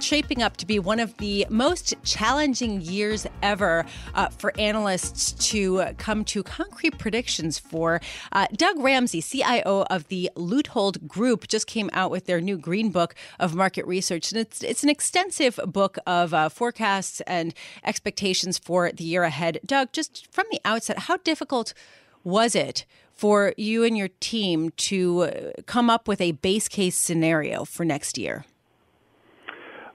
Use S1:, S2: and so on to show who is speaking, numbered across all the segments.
S1: shaping up to be one of the most challenging years ever uh, for analysts to come to concrete predictions for. Uh, Doug Ramsey, CIO of the Leuthold Group, just came out with their new Green Book of Market Research. And it's, it's an extensive book of uh, forecasts and expectations for the year ahead. Doug, just from the outset, how difficult was it for you and your team to uh, come up with a base case scenario for next year?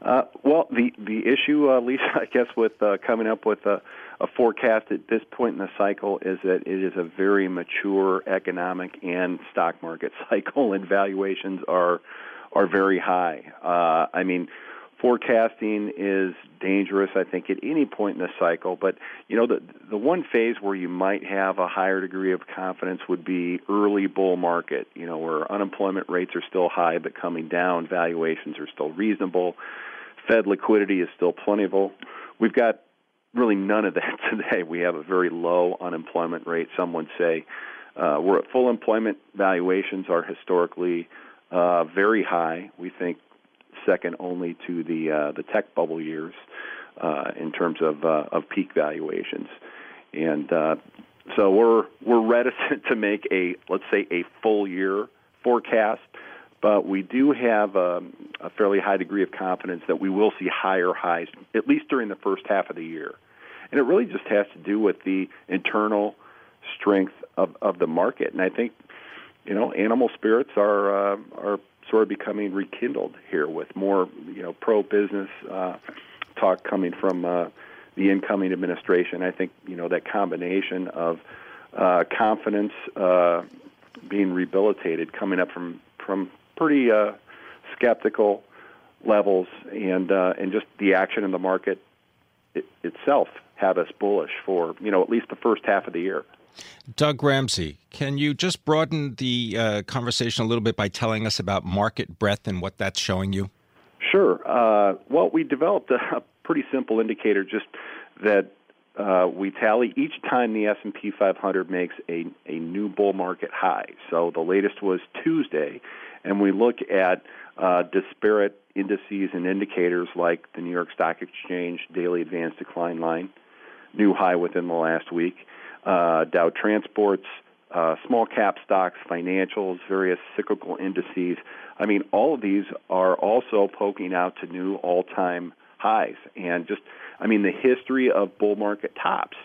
S2: Uh, well, the the issue, uh, Lisa, I guess, with uh, coming up with a, a forecast at this point in the cycle is that it is a very mature economic and stock market cycle, and valuations are are very high. Uh, I mean, forecasting is dangerous, I think, at any point in the cycle. But you know, the the one phase where you might have a higher degree of confidence would be early bull market. You know, where unemployment rates are still high but coming down, valuations are still reasonable Fed liquidity is still plentiful. We've got really none of that today. We have a very low unemployment rate. Some would say uh, we're at full employment. Valuations are historically uh, very high. We think second only to the uh, the tech bubble years uh, in terms of uh, of peak valuations, and uh, so we're we're reticent to make a let's say a full year forecast but we do have a, a fairly high degree of confidence that we will see higher highs, at least during the first half of the year. And it really just has to do with the internal strength of, of the market. And I think, you know, animal spirits are uh, are sort of becoming rekindled here with more, you know, pro business uh, talk coming from uh, the incoming administration. I think, you know, that combination of uh, confidence uh, being rehabilitated coming up from from pretty uh, skeptical levels, and uh, and just the action in the market it, itself have us bullish for you know at least the first half of the year.
S3: Doug Ramsey, can you just broaden the uh, conversation a little bit by telling us about market breadth and what that's showing you?
S2: Sure. Uh, well, we developed a, a, pretty simple indicator, just that uh, we tally each time the S&P 500 makes a, a new bull market high. So the latest was Tuesday, and we look at uh, disparate indices and indicators like the New York Stock Exchange daily advance decline line, new high within the last week, uh, Dow Transports, uh, small cap stocks, financials, various cyclical indices. I mean, all of these are also poking out to new all time highs. And just, I mean, the history of bull market tops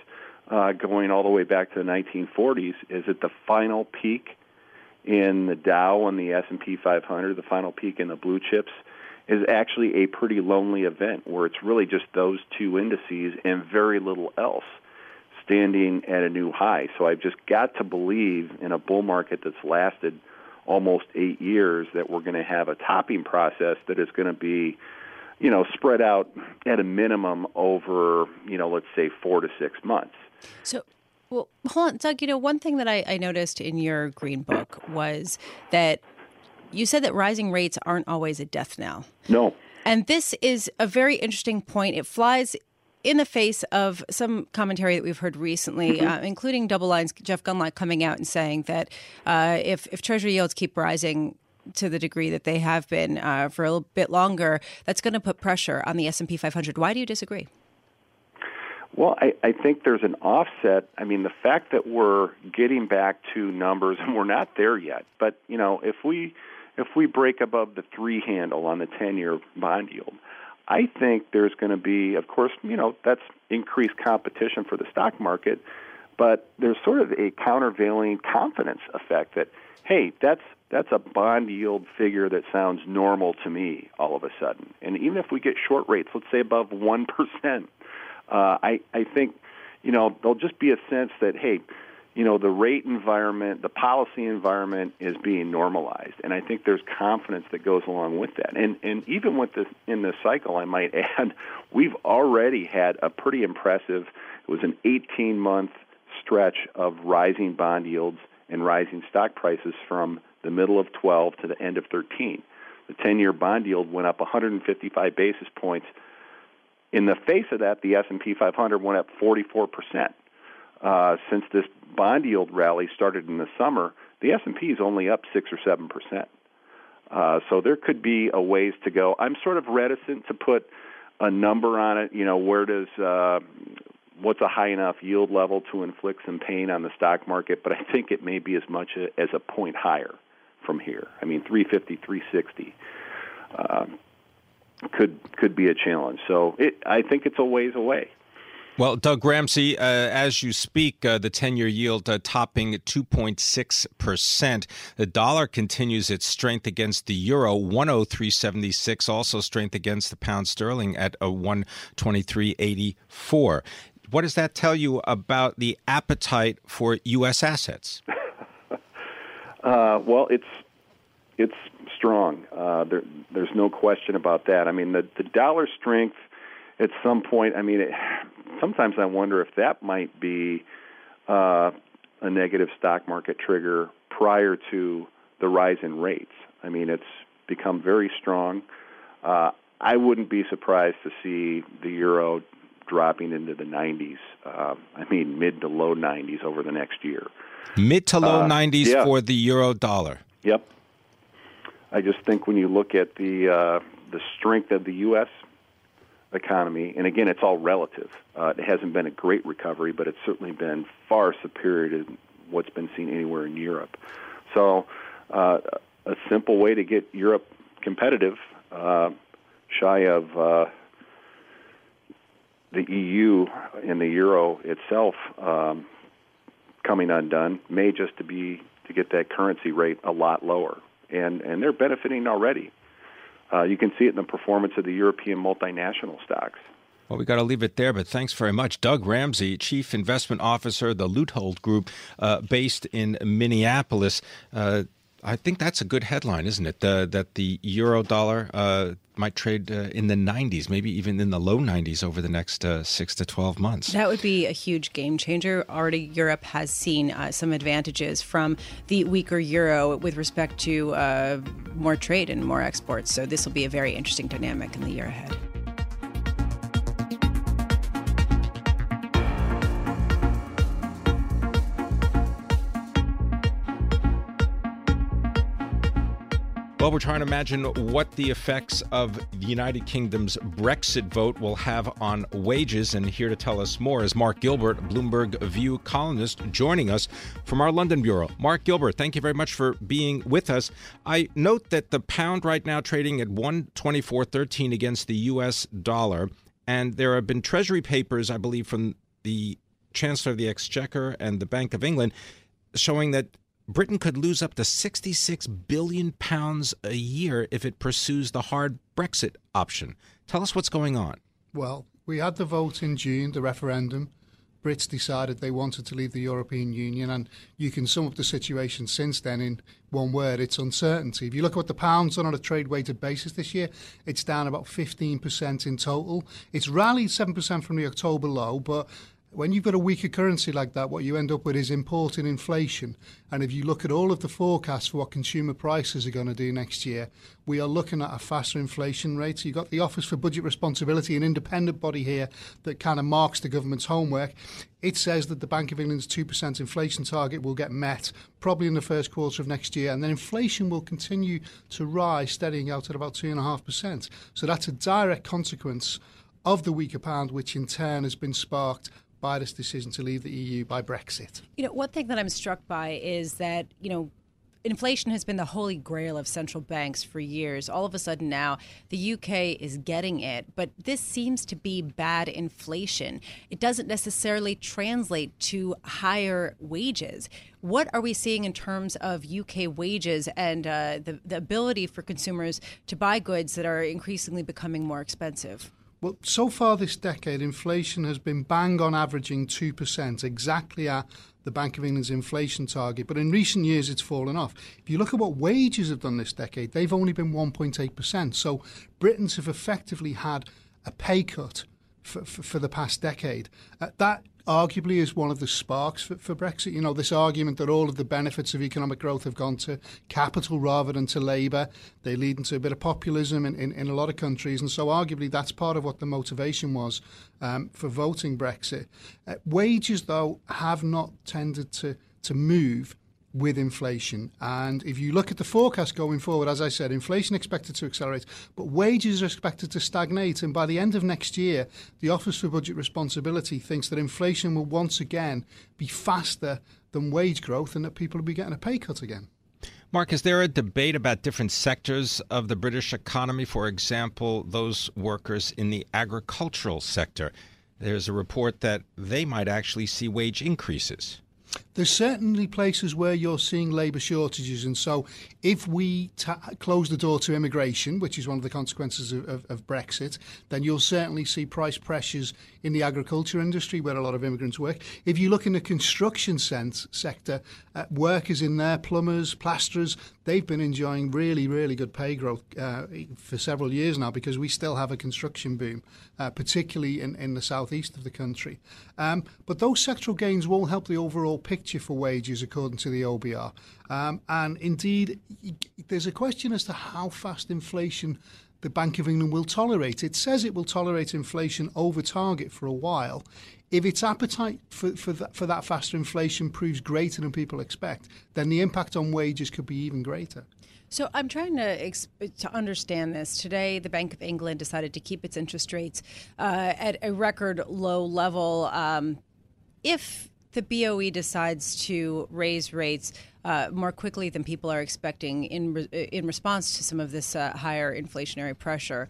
S2: uh, going all the way back to the 1940s is at the final peak in the Dow and the S&P 500, the final peak in the blue chips, is actually a pretty lonely event where it's really just those two indices and very little else standing at a new high. So I've just got to believe in a bull market that's lasted almost eight years that we're going to have a topping process that is going to be, you know, spread out at a minimum over, you know, let's say four to six months.
S1: So well, hold on, Doug. You know, one thing that I, I noticed in your green book was that you said that rising rates aren't always a death knell.
S2: No.
S1: And this is a very interesting point. It flies in the face of some commentary that we've heard recently, mm-hmm. uh, including Double Lines Jeff Gundlach coming out and saying that uh, if if Treasury yields keep rising to the degree that they have been uh, for a little bit longer, that's going to put pressure on the S and P 500. Why do you disagree?
S2: Well, I, I think there's an offset. I mean, the fact that we're getting back to numbers, and we're not there yet, but you know, if we if we break above the three handle on the ten-year bond yield, I think there's going to be, of course, you know, that's increased competition for the stock market, but there's sort of a countervailing confidence effect that, hey, that's that's a bond yield figure that sounds normal to me all of a sudden. And even if we get short rates, let's say above one percent, uh, I I think, you know, there'll just be a sense that hey, you know, the rate environment, the policy environment is being normalized, and I think there's confidence that goes along with that. And and even with this in this cycle, I might add, we've already had a pretty impressive. It was an 18 month stretch of rising bond yields and rising stock prices from the middle of 12 to the end of 13. The 10 year bond yield went up 155 basis points. In the face of that, the S&P 500 went up 44 percent. Uh, since this bond yield rally started in the summer, the S&P is only up six or seven percent. Uh, so there could be a ways to go. I'm sort of reticent to put a number on it. You know, where does uh, what's a high enough yield level to inflict some pain on the stock market? But I think it may be as much as a point higher from here. I mean, 350, 360 uh, could could be a challenge. So it, I think it's a ways away.
S3: Well, Doug Ramsey, uh, as you speak, uh, the 10 year yield uh, topping 2.6%. The dollar continues its strength against the euro, 103.76, also strength against the pound sterling at a 123.84. What does that tell you about the appetite for U.S. assets?
S2: Uh, well, it's it's strong. Uh, there, there's no question about that. I mean, the the dollar strength at some point. I mean, it, sometimes I wonder if that might be uh, a negative stock market trigger prior to the rise in rates. I mean, it's become very strong. Uh, I wouldn't be surprised to see the euro dropping into the 90s. Uh, I mean, mid to low 90s over the next year.
S3: Mid to low uh, 90s yeah. for the euro dollar.
S2: Yep. I just think when you look at the uh, the strength of the U.S economy, and again, it's all relative. Uh, it hasn't been a great recovery, but it's certainly been far superior to what's been seen anywhere in Europe. So, uh, a simple way to get Europe competitive, uh, shy of uh, the EU and the euro itself um, coming undone, may just to be to get that currency rate a lot lower, and and they're benefiting already. Uh, you can see it in the performance of the European multinational stocks.
S3: Well, we got to leave it there, but thanks very much. Doug Ramsey, Chief Investment Officer, the Leuthold Group, uh, based in Minneapolis. Uh, I think that's a good headline, isn't it? that the euro dollar uh, might trade uh, in the 90s, maybe even in the low 90s over the next uh, six to 12 months.
S1: That would be a huge game changer. Already, Europe has seen uh, some advantages from the weaker euro with respect to uh, more trade and more exports. So, this will be a very interesting dynamic in the year ahead.
S3: Well, we're trying to imagine what the effects of the United Kingdom's Brexit vote will have on wages. And here to tell us more is Mark Gilbert, Bloomberg View columnist, joining us from our London bureau. Mark Gilbert, thank you very much for being with us. I note that the pound right now trading at 124.13 against the U.S. dollar. And there have been Treasury papers, I believe, from the Chancellor of the Exchequer and the Bank of England showing that Britain could lose up to 66 billion pounds a year if it pursues the hard Brexit option. Tell us what's going on.
S4: Well, we had the vote in June, the referendum. Brits decided they wanted to leave the European Union, and you can sum up the situation since then in one word it's uncertainty. If you look at what the pound's done on a trade weighted basis this year, it's down about 15% in total. It's rallied 7% from the October low, but when you've got a weaker currency like that, what you end up with is importing inflation. And if you look at all of the forecasts for what consumer prices are going to do next year, we are looking at a faster inflation rate. So you've got the Office for Budget Responsibility, an independent body here that kind of marks the government's homework. It says that the Bank of England's 2% inflation target will get met probably in the first quarter of next year, and then inflation will continue to rise, steadying out at about 2.5%. So that's a direct consequence of the weaker pound, which in turn has been sparked this decision to leave the EU by Brexit.
S1: You know, one thing that I'm struck by is that, you know, inflation has been the holy grail of central banks for years. All of a sudden now, the UK is getting it, but this seems to be bad inflation. It doesn't necessarily translate to higher wages. What are we seeing in terms of UK wages and uh, the, the ability for consumers to buy goods that are increasingly becoming more expensive?
S4: Well, so far this decade, inflation has been bang on averaging 2%, exactly at the Bank of England's inflation target. But in recent years, it's fallen off. If you look at what wages have done this decade, they've only been 1.8%. So Britons have effectively had a pay cut for, for, for the past decade. Uh, that arguably is one of the sparks for, for, Brexit. You know, this argument that all of the benefits of economic growth have gone to capital rather than to labour, they lead into a bit of populism in, in, in, a lot of countries. And so, arguably, that's part of what the motivation was um, for voting Brexit. Uh, wages, though, have not tended to, to move with inflation. And if you look at the forecast going forward, as I said, inflation expected to accelerate, but wages are expected to stagnate. And by the end of next year, the Office for Budget Responsibility thinks that inflation will once again be faster than wage growth and that people will be getting a pay cut again.
S3: Mark, is there a debate about different sectors of the British economy? For example, those workers in the agricultural sector. There's a report that they might actually see wage increases.
S4: There's certainly places where you're seeing labour shortages, and so if we ta- close the door to immigration, which is one of the consequences of, of, of, Brexit, then you'll certainly see price pressures in the agriculture industry where a lot of immigrants work. If you look in the construction sense, sector, uh, workers in there, plumbers, plasterers, they've been enjoying really, really good pay growth uh, for several years now because we still have a construction boom, uh, particularly in, in the southeast of the country. Um, but those sectoral gains won't help the overall picture for wages, according to the OBR. Um, and indeed, there's a question as to how fast inflation the Bank of England will tolerate. It says it will tolerate inflation over target for a while. If its appetite for, for, that, for that faster inflation proves greater than people expect, then the impact on wages could be even greater.
S1: So I'm trying to to understand this. Today, the Bank of England decided to keep its interest rates uh, at a record low level. Um, if the BOE decides to raise rates uh, more quickly than people are expecting in re- in response to some of this uh, higher inflationary pressure.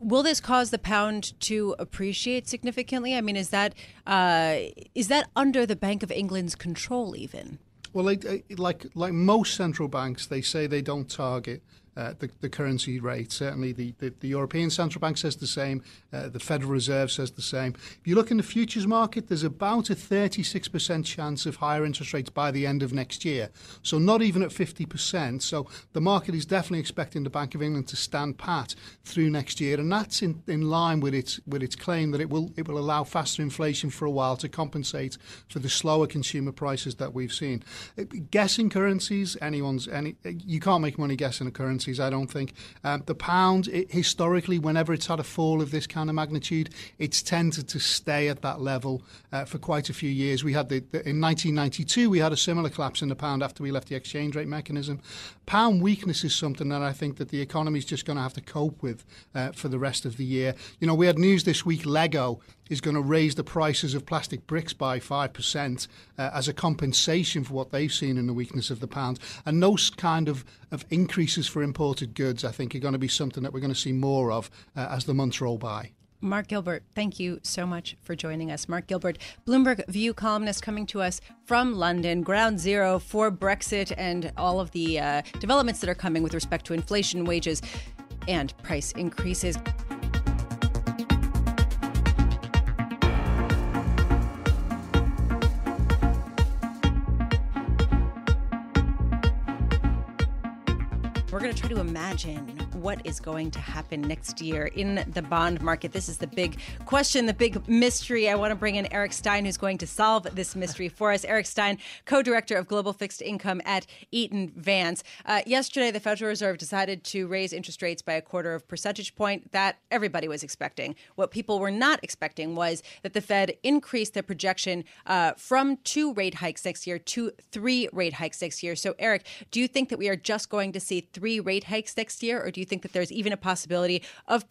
S1: Will this cause the pound to appreciate significantly? I mean, is that uh, is that under the Bank of England's control even?
S4: Well, like, like like most central banks, they say they don't target uh, the, the currency rate. Certainly, the, the, the, European Central Bank says the same. Uh, the Federal Reserve says the same. If you look in the futures market, there's about a 36% chance of higher interest rates by the end of next year. So not even at 50%. So the market is definitely expecting the Bank of England to stand pat through next year, and that's in, in line with its with its claim that it will it will allow faster inflation for a while to compensate for the slower consumer prices that we've seen. Uh, guessing currencies, anyone's any you can't make money guessing a currency currencies, I don't think. Um, the pound, it, historically, whenever it's had a fall of this kind of magnitude, it's tended to stay at that level uh, for quite a few years. We had the, the, in 1992, we had a similar collapse in the pound after we left the exchange rate mechanism. Pound weakness is something that I think that the economy is just going to have to cope with uh, for the rest of the year. You know, we had news this week. Lego is going to raise the prices of plastic bricks by 5% uh, as a compensation for what they've seen in the weakness of the pound. And those kind of, of increases for imported goods, I think, are going to be something that we're going to see more of uh, as the months roll by.
S1: Mark Gilbert, thank you so much for joining us. Mark Gilbert, Bloomberg View columnist, coming to us from London, ground zero for Brexit and all of the uh, developments that are coming with respect to inflation, wages, and price increases. Try to imagine what is going to happen next year in the bond market. This is the big question, the big mystery. I want to bring in Eric Stein, who's going to solve this mystery for us. Eric Stein, co director of global fixed income at Eaton Vance. Uh, yesterday, the Federal Reserve decided to raise interest rates by a quarter of percentage point. That everybody was expecting. What people were not expecting was that the Fed increased their projection uh, from two rate hikes next year to three rate hikes next year. So, Eric, do you think that we are just going to see three? three rate hikes next year, or do you think that there's even a possibility of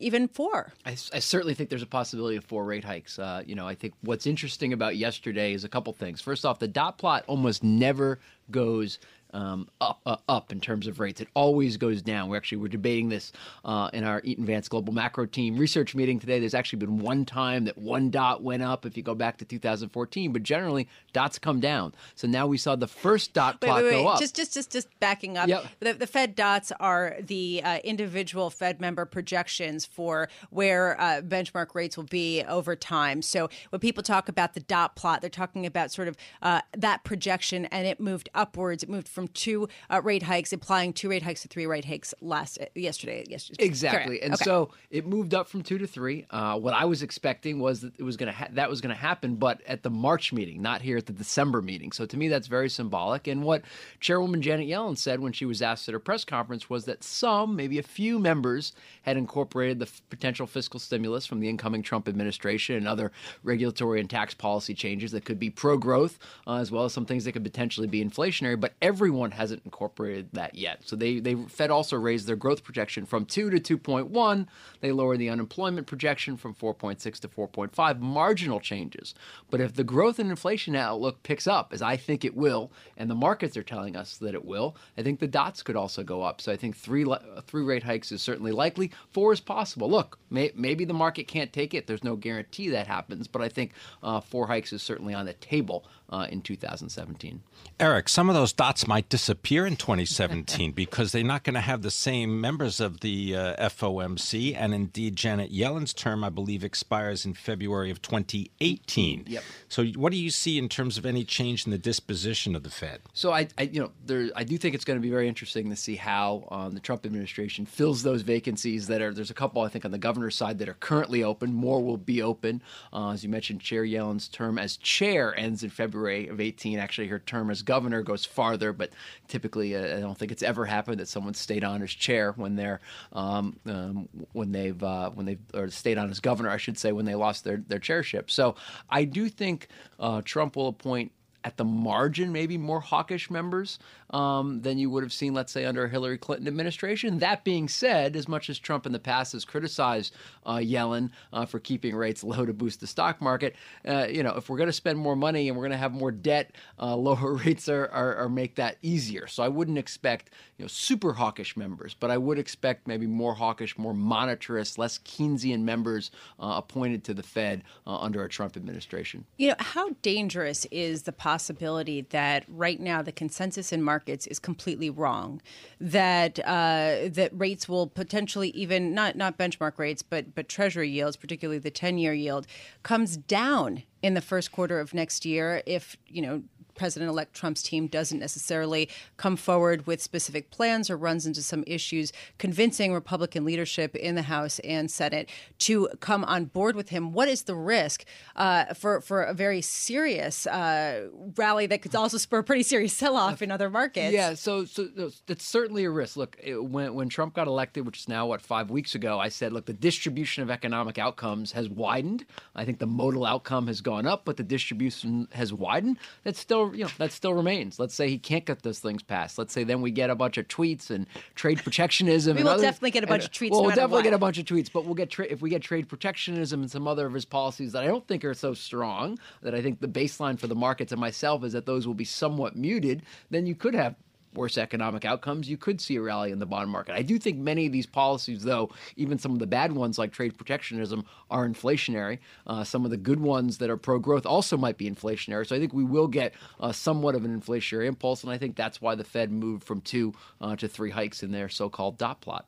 S1: even four?
S5: I, I, certainly think there's a possibility of four rate hikes. Uh, you know, I think what's interesting about yesterday is a couple things. First off, the dot plot almost never goes um, up uh, up in terms of rates. It always goes down. We actually were debating this uh, in our Eaton Vance Global Macro Team research meeting today. There's actually been one time that one dot went up if you go back to 2014, but generally dots come down. So now we saw the first dot
S1: wait,
S5: plot
S1: wait, wait.
S5: go up.
S1: Just, just, just, just backing up.
S5: Yep.
S1: The, the Fed dots are the uh, individual Fed member projections for where uh, benchmark rates will be over time. So when people talk about the dot plot, they're talking about sort of uh, that projection, and it moved upwards. It moved from two uh, rate hikes, implying two rate hikes to three rate hikes last uh, yesterday. Yesterday,
S5: Exactly, and
S1: Okay.
S5: so it moved up from two to three. Uh, what I was expecting was that it was going to ha- that was going to happen, but at the March meeting, not here at the December meeting. So to me, that's very symbolic. And what Chairwoman Janet Yellen said when she was asked at her press conference was that some, maybe a few members, had incorporated the f- potential fiscal stimulus from the incoming Trump administration and other regulatory and tax policy changes that could be pro-growth, uh, as well as some things that could potentially be inflationary. But everyone hasn't incorporated that yet. So they they Fed also raised their growth projection from two to two point one. They lowered the unemployment projection from four point six to four point five. Marginal changes. But if the growth and inflation outlook picks up, as I think it will, and the markets are telling us that it will, I think the dots could also go up. So I think three three rate hikes is certainly likely. Four is possible. Look, may, maybe the market can't take it. There's no guarantee that happens, but I think uh, four hikes is certainly on the table uh, in 2017.
S3: Eric, some of those dots might disappear in 2017 because they're not going to have the same members of the uh, FOMC. And indeed, Janet Yellen's term, I believe, expires in February of 2018.
S5: Yep.
S3: So, what do you see in terms of any change in the disposition of the Fed?
S5: So I, I you know, there, I do think it's going to be very interesting to see how um, the Trump administration fills those vacancies that are. There's a couple I think on the governor's side that are currently open. More will be open. Uh, as you mentioned, Chair Yellen's term as chair ends in February of 18. Actually, her term as governor goes farther, but typically uh, I don't think it's ever happened that someone stayed on as chair when they're um, um, when they've uh, when they've or stayed on as governor, I should say, when they lost their their chairship. So I do think uh, Trump will appoint at the margin, maybe more hawkish members um, than you would have seen, let's say, under a Hillary Clinton administration. That being said, as much as Trump in the past has criticized uh, Yellen uh, for keeping rates low to boost the stock market, uh, you know, if we're going to spend more money and we're going to have more debt, uh, lower rates are, are, are make that easier. So I wouldn't expect, you know, super hawkish members, but I would expect maybe more hawkish, more monetarist, less Keynesian members uh, appointed to the Fed uh, under a Trump administration.
S1: You know, how dangerous is the possibility that right now the consensus in markets is completely wrong, that uh, that rates will potentially even not not benchmark rates, but but Treasury yields, particularly the ten year yield, comes down in the first quarter of next year if you know President elect Trump's team doesn't necessarily come forward with specific plans or runs into some issues, convincing Republican leadership in the House and Senate to come on board with him. What is the risk uh, for, for a very serious uh, rally that could also spur a pretty serious sell off in other markets?
S5: Yeah, so so that's certainly a risk. Look, it, when when Trump got elected, which is now what five weeks ago, I said, look, the distribution of economic outcomes has widened. I think the modal outcome has gone up, but the distribution has widened. That's still you know that still remains. Let's say he can't get those things passed. Let's say then we get a bunch of tweets and trade protectionism.
S1: We
S5: and
S1: will definitely get a bunch
S5: and-
S1: of tweets
S5: Well,
S1: no
S5: we'll definitely
S1: what.
S5: get a bunch of tweets, but we'll get tra- if we get trade protectionism and some other of his policies that I don't think are so strong. That I think the baseline for the markets and myself is that those will be somewhat muted. Then you could have worse economic outcomes, you could see a rally in the bond market. I do think many of these policies, though, even some of the bad ones like trade protectionism, are inflationary. Uh, some of the good ones that are pro growth also might be inflationary. So I think we will get uh, somewhat of an inflationary impulse, and I think that's why the Fed moved from two uh, to three hikes in their so called dot plot.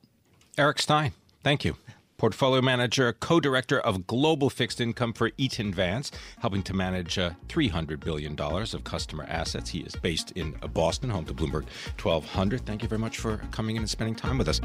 S3: Eric Stein, thank you. Portfolio manager, co director of global fixed income for Eaton Vance, helping to manage uh, $300 billion of customer assets. He is based in Boston, home to Bloomberg 1200. Thank you very much for coming in and spending time with us.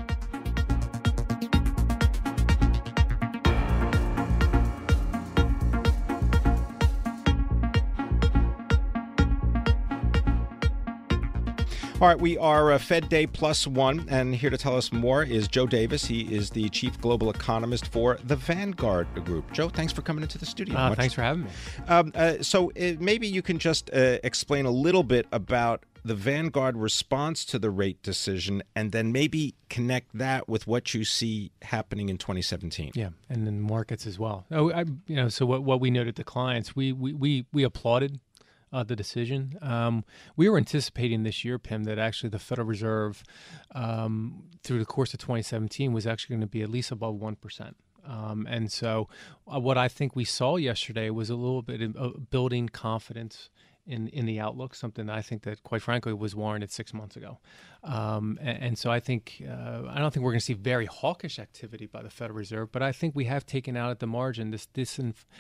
S3: All right, we are uh, Fed Day Plus One, and here to tell us more is Joe Davis. He is the chief global economist for the Vanguard Group. Joe, thanks for coming into the studio.
S6: Uh, thanks for having me.
S3: Um, uh, so uh, maybe you can just uh, explain a little bit about the Vanguard response to the rate decision, and then maybe connect that with what you see happening in 2017.
S6: Yeah, and then markets as well. Oh, I, you know, so what what we noted to clients, we we we, we applauded uh, the decision. Um, we were anticipating this year, Pimm, that actually the Federal Reserve, um, through the course of 2017, was actually going to be at least above one percent. Um, and so, uh, what I think we saw yesterday was a little bit of building confidence in in the outlook, something I think that, quite frankly, was warranted six months ago. Um, and, and, so I think uh, I don't think we're going to see very hawkish activity by the Federal Reserve, but I think we have taken out at the margin this this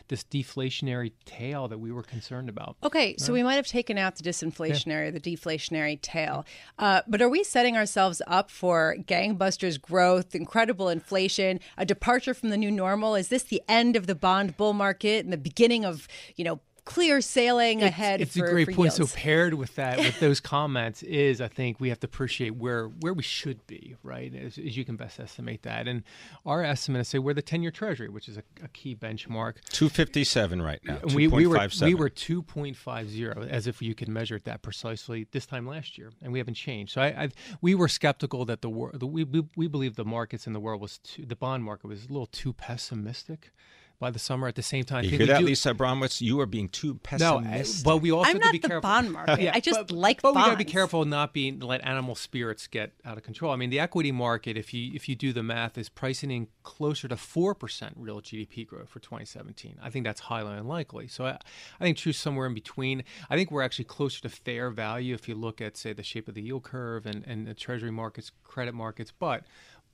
S6: this deflationary tail that we were concerned about.
S1: Okay, so we might have taken out the disinflationary, yeah. the deflationary tail, uh, but are we setting ourselves up for gangbusters growth, incredible inflation, a departure from the new normal? Is this the end of the bond bull market and the beginning of you know clear sailing
S6: it's,
S1: ahead.
S6: It's
S1: for,
S6: a great point.
S1: Yields.
S6: So paired with that, with those comments, is I think we have to appreciate where where we should be, right? As, as you can best estimate that, and our estimate is say we're the ten-year Treasury, which is a, a key benchmark.
S3: Two fifty-seven right now.
S6: We, we were we were two point five zero, as if you could measure it that precisely this time last year, and we haven't changed. So I, I we were skeptical that the, the we, we we believe the markets in the world was too, the bond market was a little too pessimistic by the summer. At the same time,
S3: you hear that, do, Lisa Abramowicz? You are being too pessimistic.
S6: No, but we also
S1: I'm
S6: have
S1: not
S6: to be
S1: the
S6: careful.
S1: bond market. yeah, I just
S6: but,
S1: like.
S6: But
S1: bonds.
S6: we got to be careful not being let animal spirits get out of control. I mean, the equity market, if you if you do the math, is pricing in closer to four percent real GDP growth for 2017. I think that's highly unlikely. So I, I think true somewhere in between. I think we're actually closer to fair value if you look at say the shape of the yield curve and and the Treasury markets, credit markets, but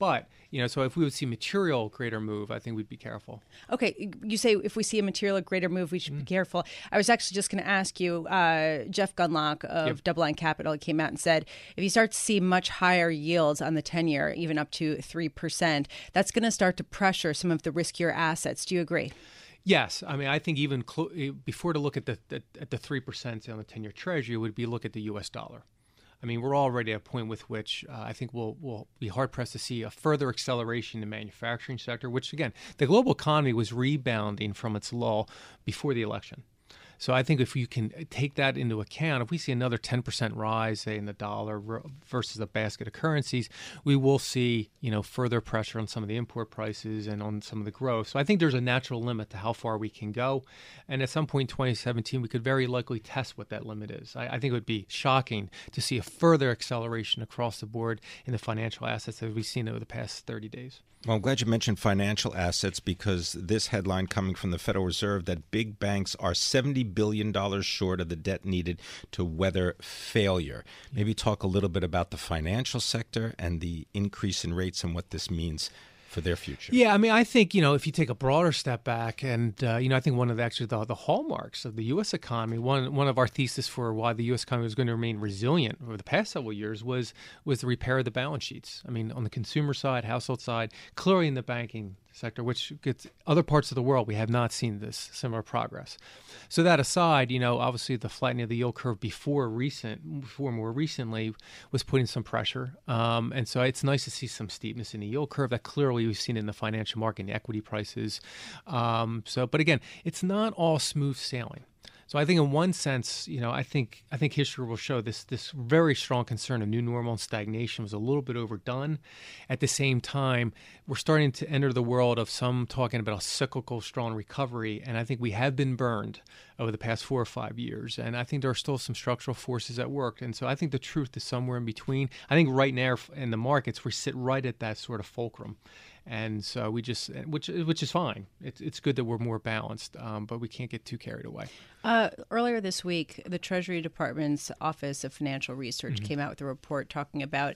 S6: but you know, so if we would see material greater move, I think we'd be careful.
S1: Okay, you say if we see a material greater move, we should mm. be careful. I was actually just going to ask you, uh, Jeff Gundlach of yep. Double Line Capital came out and said if you start to see much higher yields on the ten year, even up to three percent, that's going to start to pressure some of the riskier assets. Do you agree?
S6: Yes, I mean I think even clo- eh, before to look at the, the at the three percent on the ten year Treasury would be look at the U.S. dollar. I mean, we're already at a point with which uh, I think we'll, we'll be hard pressed to see a further acceleration in the manufacturing sector, which, again, the global economy was rebounding from its lull before the election. So I think if you can uh, take that into account, if we see another 10% rise, say in the dollar versus the basket of currencies, we will see you know further pressure on some of the import prices and on some of the growth. So I think there's a natural limit to how far we can go, and at some point in 2017, we could very likely test what that limit is. I, I think it would be shocking to see a further acceleration across the board in the financial assets that we've seen over the past 30 days.
S3: Well, I'm glad you mentioned financial assets because this headline coming from the Federal Reserve that big banks are $70 billion dollars short of the debt needed to weather failure. Maybe talk a little bit about the financial sector and the increase in rates and what this means for their future.
S6: Yeah, I mean, I think you know if you take a broader step back, and uh, you know, I think one of the, actually the, the hallmarks of the U.S. economy, one one of our thesis for why the U.S. economy was going to remain resilient over the past several years was was the repair of the balance sheets. I mean, on the consumer side, household side, clearly in the banking sector, which gets other parts of the world, we have not seen this similar progress. So that aside, you know, obviously the flattening of the yield curve before recent, before more recently, was putting some pressure, um, and so it's nice to see some steepness in the yield curve that clearly we've seen in the financial market, and the equity prices. Um, so, but again, it's not all smooth sailing. So I think in one sense, you know, I think I think history will show this this very strong concern of new normal and stagnation was a little bit overdone. At the same time, we're starting to enter the world of some talking about a cyclical strong recovery, and I think we have been burned over the past four or five years. And I think there are still some structural forces at work. And so I think the truth is somewhere in between. I think right now in the markets we sit right at that sort of fulcrum and so we just which which is fine. It's it's good that we're more balanced, um, but we can't get too carried away.
S1: Uh, earlier this week, the Treasury Department's Office of Financial Research mm-hmm. came out with a report talking about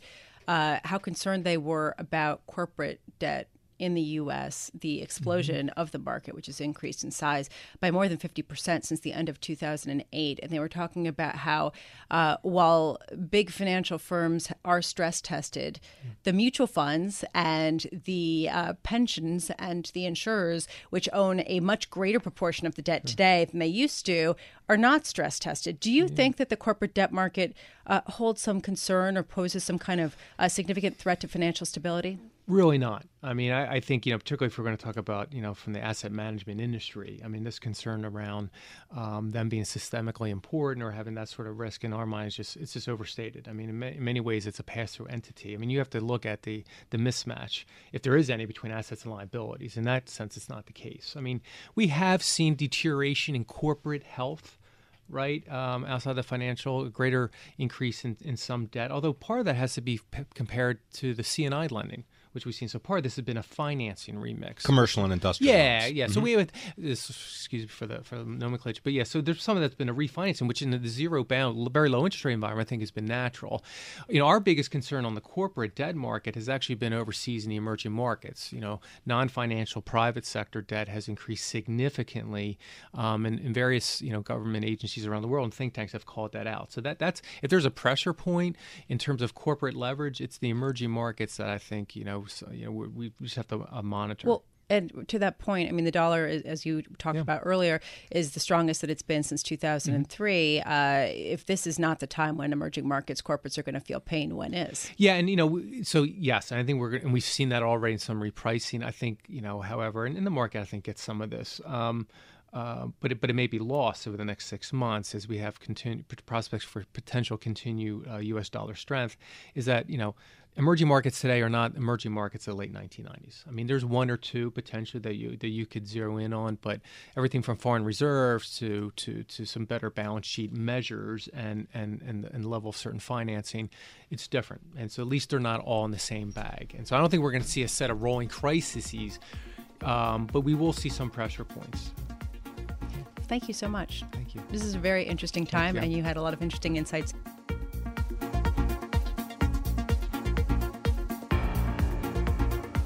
S1: uh, how concerned they were about corporate debt in the US, the explosion mm-hmm. of the market, which has increased in size by more than 50% since the end of 2008. And they were talking about how uh, while big financial firms are stress tested, mm-hmm. the mutual funds and the uh, pensions and the insurers, which own a much greater proportion of the debt today than they used to, are not stress tested. Do you mm-hmm. think that the corporate debt market uh, holds some concern or poses some kind of uh, significant threat to financial stability?
S6: Really not. I mean, I, I, think you know, particularly if we're going to talk about you know from the asset management industry. I mean, this concern around um, them being systemically important or having that sort of risk in our minds just it's just overstated. I mean, in, ma- in many ways, it's a pass-through entity. I mean, you have to look at the the mismatch if there is any between assets and liabilities. In that sense, it's not the case. I mean, we have seen deterioration in corporate health right? Um, outside the financial, a greater increase in, in some debt. Although part of that has to be p- compared to the C&I lending, which we've seen so far. This has been a financing remix,
S3: commercial and industrial.
S6: Yeah,
S3: loans.
S6: yeah.
S3: Mm-hmm.
S6: So we have this. Excuse me for the for the nomenclature, but yeah. So there's some of that's been a refinancing, which in the zero bound, very low interest rate environment, I think has been natural. You know, our biggest concern on the corporate debt market has actually been overseas in the emerging markets. You know, non-financial private sector debt has increased significantly, um, and, and various you know government agencies around the world and think tanks have called that out. So that that's if there's a pressure point in terms of corporate leverage, it's the emerging markets that I think you know so, you know we, we just have to uh, monitor.
S1: Well, and to that point, I mean, the dollar, as you talked yeah. about earlier, is the strongest that it's been since 2003. Mm-hmm. Uh, if this is not the time when emerging markets corporates are going to feel pain, when is?
S6: Yeah, and you know, so yes, I think we're and we've seen that already in some repricing. I think you know, however, and in the market, I think gets some of this. Um, uh, but it, but it may be lost over the next six months as we have continue, prospects for potential continued uh, U.S. dollar strength. Is that you know emerging markets today are not emerging markets of the late 1990s. I mean, there's one or two potentially that you that you could zero in on, but everything from foreign reserves to to to some better balance sheet measures and and and, and level of certain financing, it's different. And so at least they're not all in the same bag. And so I don't think we're going to see a set of rolling crises, um, but we will see some pressure points.
S1: Thank you so much.
S6: Thank you.
S1: This is a very interesting time,
S6: you.
S1: and you had a lot of interesting insights.